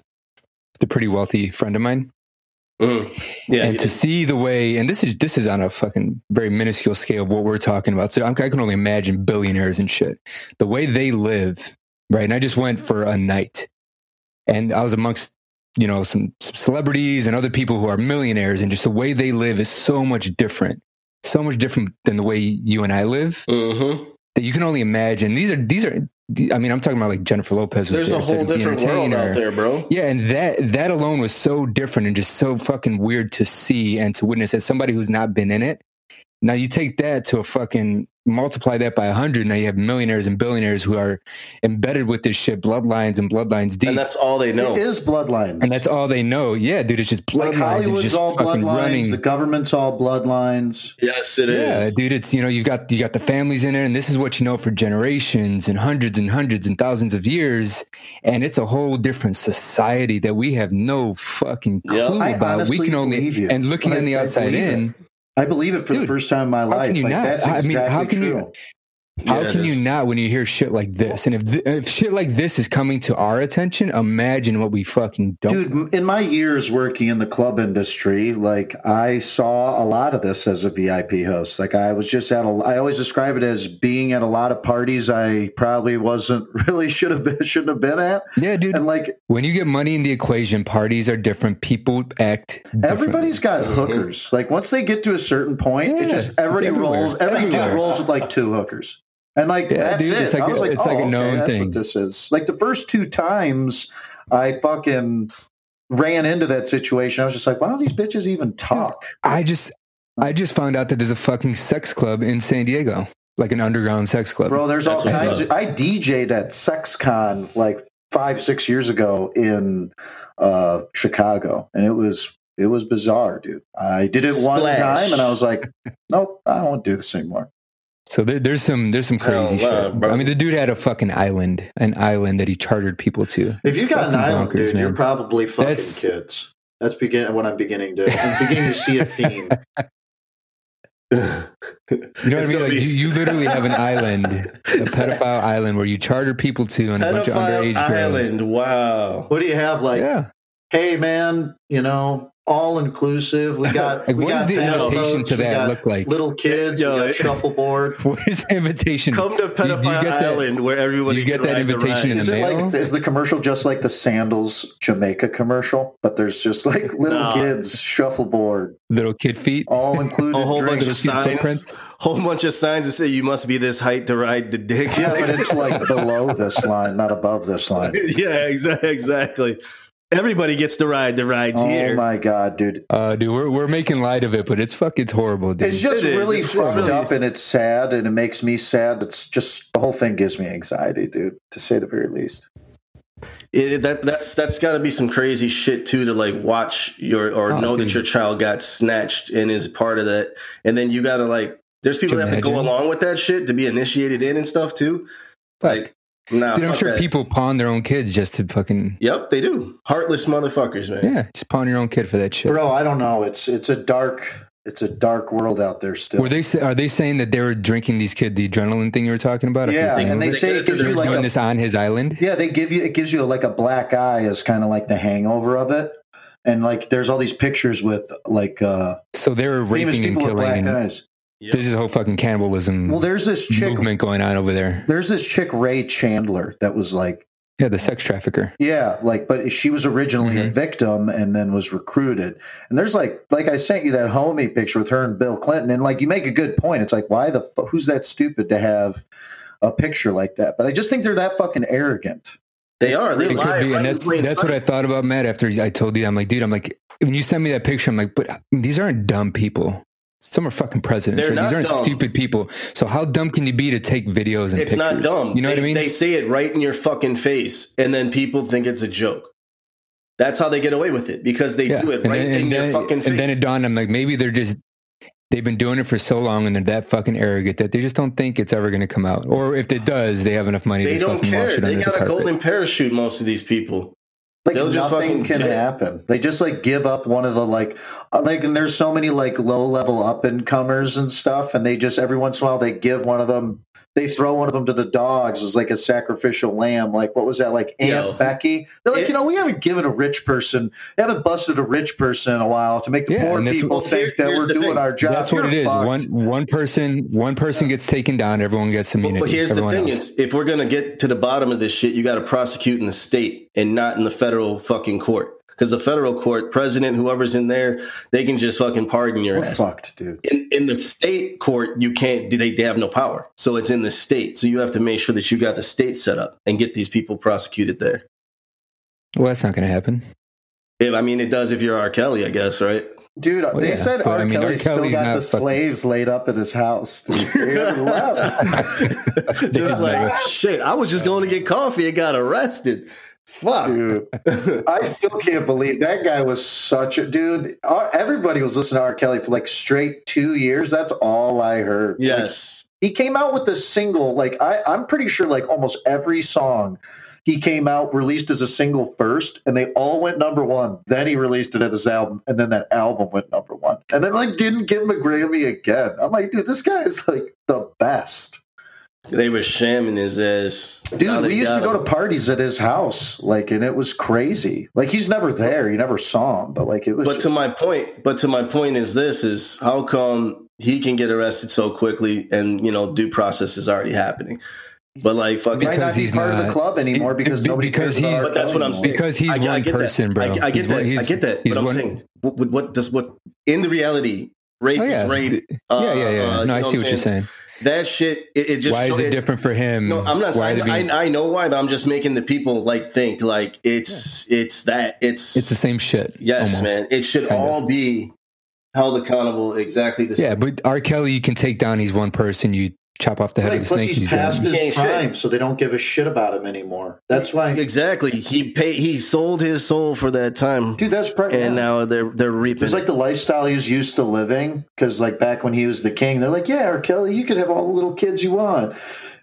the pretty wealthy friend of mine, Mm. Yeah, and to did. see the way, and this is this is on a fucking very minuscule scale of what we're talking about. So I'm, I can only imagine billionaires and shit, the way they live, right? And I just went for a night, and I was amongst you know some, some celebrities and other people who are millionaires, and just the way they live is so much different, so much different than the way you and I live Mhm. that you can only imagine. These are these are. I mean, I'm talking about like Jennifer Lopez. Was There's there, a whole different world out there, bro. Yeah, and that that alone was so different and just so fucking weird to see and to witness as somebody who's not been in it. Now you take that to a fucking multiply that by a hundred. Now you have millionaires and billionaires who are embedded with this shit, bloodlines and bloodlines deep, And that's all they know. It is bloodlines. and that's all they know. Yeah, dude, it's just bloodlines and Hollywood's just all fucking bloodlines. running. The government's all bloodlines. yes, it is. Yeah, dude, it's you know you've got you got the families in it, and this is what you know for generations and hundreds and hundreds and thousands of years, and it's a whole different society that we have no fucking clue I about. We can only you. and looking I- on the outside believe in. I believe it for the first time in my how life. can you like, not? That's I mean, exactly how can you- true. How Yeah, it can you not when you hear shit like this? And if th- if shit like this is coming to our attention, imagine what we fucking don't. Dude, in my years working in the club industry, like I saw a lot of this as a VIP host. Like I was just at a, I always describe it as being at a lot of parties I probably wasn't really should have been, shouldn't have been at. yeah, dude. And like when you get money in the equation, parties are different. People act. everybody's got hookers. Like once they get to a certain point, Yeah, it just everybody rolls. Every dude rolls with like two hookers. And like Yeah, that's dude, it. it's like I was like, it's like a oh, okay, known that's thing. what this is. Like the first two times I fucking ran into that situation, I was just like, why don't these bitches even talk? I just I just found out that there's a fucking sex club in San Diego, like an underground sex club. Bro, there's all That's what's kinds of I DJ'd at SexCon like five, six years ago in uh Chicago. And it was it was bizarre, dude. I did it one time and I was like, Nope, I want to do this anymore. So there, there's some there's some oh, crazy Hell, shit. bro. I mean, the dude had a fucking island, an island that he chartered people to. If you got an island, bonkers, dude, you're probably fucking That's- kids. That's begin what I'm beginning to I'm beginning to see a theme. You know what I mean? Like be- you, you literally have an island, a pedophile island where you charter people to and a bunch of Pedophile underage girls. Island. Wow. What do you have like yeah, hey man, you know, all inclusive. We got Like, we what got does the invitation boats, to that look like? Little kids, Yo, we got shuffleboard. what is the invitation? Come to Do you- you Pedophile get that- Island where everybody you get can that ride invitation in ride. Is the it mail? like is the commercial just like the Sandals Jamaica commercial? But there's just like little No. kids shuffleboard, Little kid feet. all included. a whole bunch of signs, footprints? whole bunch of signs that say you must be this height to ride the dick. Yeah, but it's like below this line, not above this line. yeah, exactly. Exactly. Everybody gets to ride the rides Oh here. Oh my god, dude! Uh, dude, we're we're making light of it, but it's fuck, it's horrible, dude. It's just It is. really It's- it's fucked really- up, and it's sad, and it makes me sad. It's just the whole thing gives me anxiety, dude, to say the very least. It, that that's that's got to be some crazy shit too to like watch your or Oh, know dude. that your child got snatched and is part of that, and then you got to like. There's people Can that you have to go along with that shit to be initiated in and stuff too. Like, nah, dude, I'm sure that. people pawn their own kids just to fucking Yep, they do. Heartless motherfuckers, man. yeah, just pawn your own kid for that shit. Bro, I don't know. It's it's a dark it's a dark world out there still. Were they are they saying that they were drinking these kids the adrenaline thing you were talking about? Yeah, and name they say it gives you like doing a this on his island. yeah, they give you it gives you like a black eye as kind of like the hangover of it, and like there's all these pictures with like uh So they were famous raping and people with black killing, and eyes. Yep. there's this whole fucking cannibalism Well, there's this chick. movement going on over there. There's this chick Ray Chandler that was like Yeah, the sex trafficker. Yeah, like, but she was originally a Mhm. victim and then was recruited. And there's like, like I sent you that homie picture with her and Bill Clinton, and like you make a good point. It's like, why the fu- who's that stupid to have a picture like that? But I just think they're that fucking arrogant. They are. They It lie could be, right and that's that's what I thought about Matt after I told you. I'm like, dude, I'm like, when you send me that picture, I'm like, but these aren't dumb people. Some are fucking presidents. They're right? These aren't dumb. stupid people. So how dumb can you be to take videos and It's pictures? not dumb. You know they, what I mean? They say it right in your fucking face, and then people think it's a joke. That's how they get away with it because they Yeah. do it right then- in your then- fucking face. And then it dawned, I'm like, maybe they're just they've been doing it for so long and they're that fucking arrogant that they just don't think it's ever going to come out. Or if it does, they have enough money. They to don't care. wash it They under the got a golden parachute. Most of these people. Like They'll just nothing fucking can happen. They just like give up one of the like uh, like and there's so many like low level up and comers and stuff, and they just every once in a while they give one of them. They throw one of them to the dogs as like a sacrificial lamb. Like what was that? Like Aunt Yo. Becky. They're like, It- you know, we haven't given a rich person, we haven't busted a rich person in a while to make the Yeah, poor people what- think Here- that we're doing thing. our job. That's what You're it is. fucked. One one person one person gets taken down, everyone gets immunity. But here's the thing: else. is if we're gonna get to the bottom of this shit, you got to prosecute in the state and not in the federal fucking court. Because the federal court, president, whoever's in there, they can just fucking pardon your We're ass. fucked, dude. In, in the state court, you can't. They, they have no power, so it's in the state. So you have to make sure that you got the state set up and get these people prosecuted there. well, that's not going to happen. If, I mean, it does if you're R. Kelly, I guess, right? Dude, Well, they yeah, said R. I mean, R. Kelly still got not the fucking- slaves laid up at his house. Dude. Left. just like shit. I was just going to get coffee and got arrested. Fuck. Dude, I still can't believe that guy was such a dude. Everybody was listening to R. Kelly for like straight two years. That's all I heard. Like, yes. he came out with a single. Like I, I'm pretty sure, like almost every song he came out released as a single first, and they all went number one. Then he released it as his album, and then that album went number one. And then like didn't give him a Grammy again. I'm like, dude, this guy is like the best. They were shamming his ass. Dude, we used to got go to parties at his house, like, and it was crazy. Like, he's never there. You never saw him, but like, it was. But to my point, but to my point is this: is how come he can get arrested so quickly, and you know, due process is already happening. But like, fucking, might not because be he's part of the club anymore Be- because be- nobody because cares he's- R. But that's what I'm saying. Because he's I, I one get person, that. bro. I, I get He's that. one- I get that. he's But I'm one- saying, what, what, what does what in the reality, rape Oh, yeah. is rape. yeah, yeah, yeah. uh, you no, I see what what you're saying. That shit, it, it just Why is show- it different for him? No, I'm not. Why I, are they being- I, I know why, but I'm just making the people like think like it's it's that it's it's the same shit. yes, almost. man. It should Kinda. all be held accountable exactly the same. Yeah, but R. Kelly, you can take down. He's one person. You chop off the head Right, of the plus snake. he's He's past dead. his He ain't shit. prime, so they don't give a shit about him anymore. That's why, Exactly. He paid. He sold his soul for that time, dude. That's pre- and yeah. now they're they're reaping. It's like the lifestyle he's used to living. Because like back when he was the king, they're like, "Yeah, R. Kelly, you could have all the little kids you want."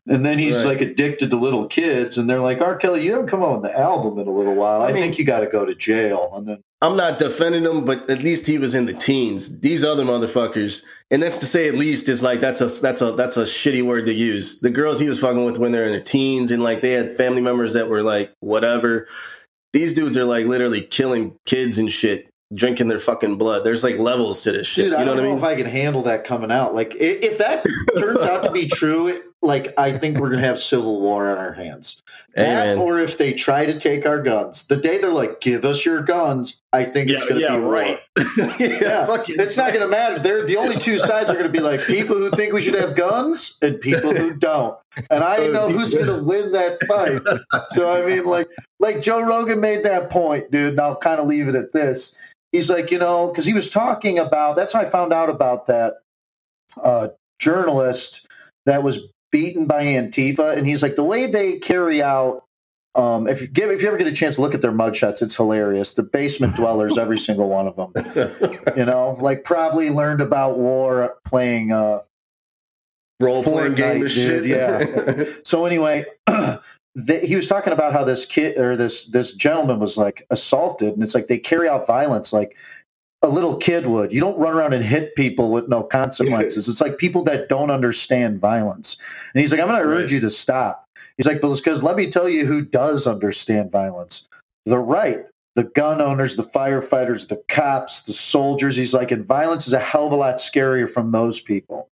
And then he's Right. like addicted to little kids, and they're like, "R. Kelly, you haven't come out with the album in a little while. I I, mean- think you got to go to jail." And then I'm not defending him, but at least he was in the teens. These other motherfuckers, and that's to say at least is like that's a that's a that's a shitty word to use. The girls he was fucking with when they're in their teens, and like they had family members that were like whatever. These dudes are like literally killing kids and shit, drinking their fucking blood. There's like levels to this shit. Dude, I you know don't what I know mean? if I can handle that coming out. Like, if that turns out to be true, like, I think we're gonna have civil war on our hands. That, or if they try to take our guns, the day they're like, "Give us your guns," I think it's gonna be war. yeah, Yeah, it's not going to matter. They're the only two sides are going to be like people who think we should have guns and people who don't. And I know who's going to win that fight. So I mean, like, like Joe Rogan made that point, dude. And I'll kind of leave it at this. He's like, you know, because he was talking about. That's how I found out about that uh, journalist that was beaten by Antifa, and he's like, the way they carry out. Um, if you give, if you ever get a chance to look at their mugshots, it's hilarious. The basement dwellers, every single one of them you know, like probably learned about war playing. Uh, Role playing game dude, shit. yeah. so anyway, he was talking about how this kid or this this gentleman was like assaulted, and it's like they carry out violence like a little kid would. You don't run around and hit people with no consequences. it's like people that don't understand violence. And he's like, I'm going to urge you to stop. He's like, because let me tell you who does understand violence. The right, the gun owners, the firefighters, the cops, the soldiers. He's like, and violence is a hell of a lot scarier from those people.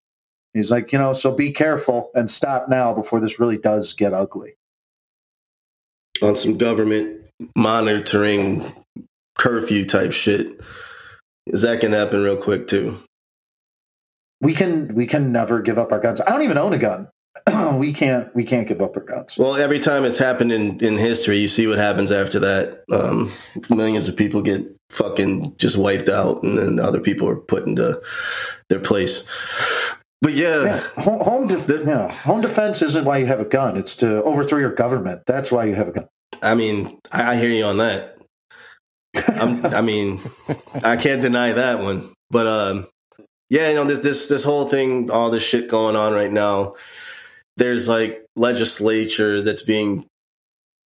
He's like, you know, so be careful and stop now before this really does get ugly. on some government monitoring curfew type shit. Is that can happen real quick too. We can we can never give up our guns. I don't even own a gun. we can't we can't give up our guns. Well, every time it's happened in, in history, you see what happens after that. Um, millions of people get fucking just wiped out, and then other people are put into their place. But yeah, Yeah, home, home, def- The- yeah, home defense isn't why you have a gun. It's to overthrow your government. That's why you have a gun. I mean, I, I hear you on that. I'm, I mean, I can't deny that one. But um, yeah, you know this this this whole thing, all this shit going on right now. There's like legislature that's being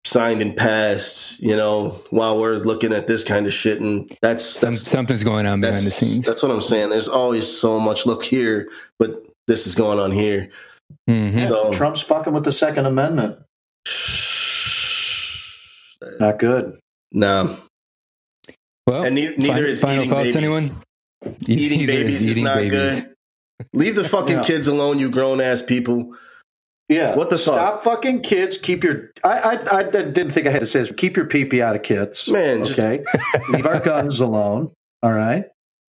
signed and passed, you know, while we're looking at this kind of shit, and that's, Some, that's something's going on behind the scenes. That's what I'm saying. There's always so much look here, but this is going on here. Mhm. So Trump's fucking with the Second Amendment. Not good. nah, Well, and ne- neither fin- is final eating thoughts, babies. anyone? E- Eating neither babies is eating not babies. good. Leave the fucking Yeah. kids alone, you grown ass people. Yeah. What the fuck? Stop fucking kids. Keep your. I, I I didn't think I had to say this. Keep your pee pee out of kids. Man, just- Okay. Leave our guns alone. All right.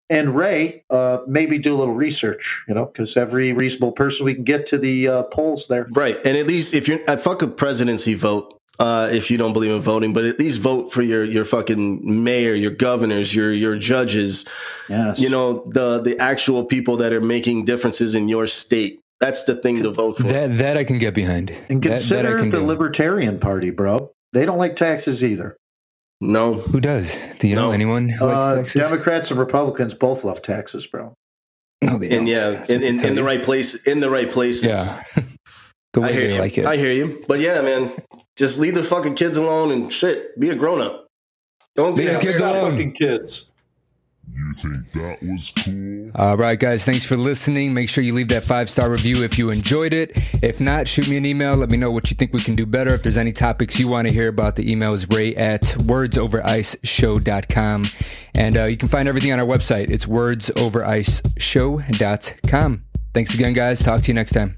And Ray, uh, maybe do a little research. You know, because every reasonable person we can get to the uh, polls there. Right. And at least if you're at fuck a presidency vote, uh, if you don't believe in voting, but at least vote for your your fucking mayor, your governors, your your judges, Yes. you know, the the actual people that are making differences in your state. That's the thing to vote for. That that I can get behind. and That- that consider the do. Libertarian Party, bro. They don't like taxes either. no. Who does? Do you know anyone who likes Uh, taxes? Democrats and Republicans both love taxes, bro. no, they don't. And yeah, in, in, in the right place in the right places. Yeah. the way I hear they you. like it. I hear you. But yeah, man, just leave the fucking kids alone and shit. Be a grown up. Don't be a kids kid. Fucking kids. You think that was cool? All right, guys, thanks for listening. Make sure you leave that five star review if you enjoyed it. If not, shoot me an email. Let me know what you think we can do better. If there's any topics you want to hear about, the email is ray at wordsovericeshow.com. And uh, you can find everything on our website. It's wordsovericeshow.com. Thanks again, guys. Talk to you next time.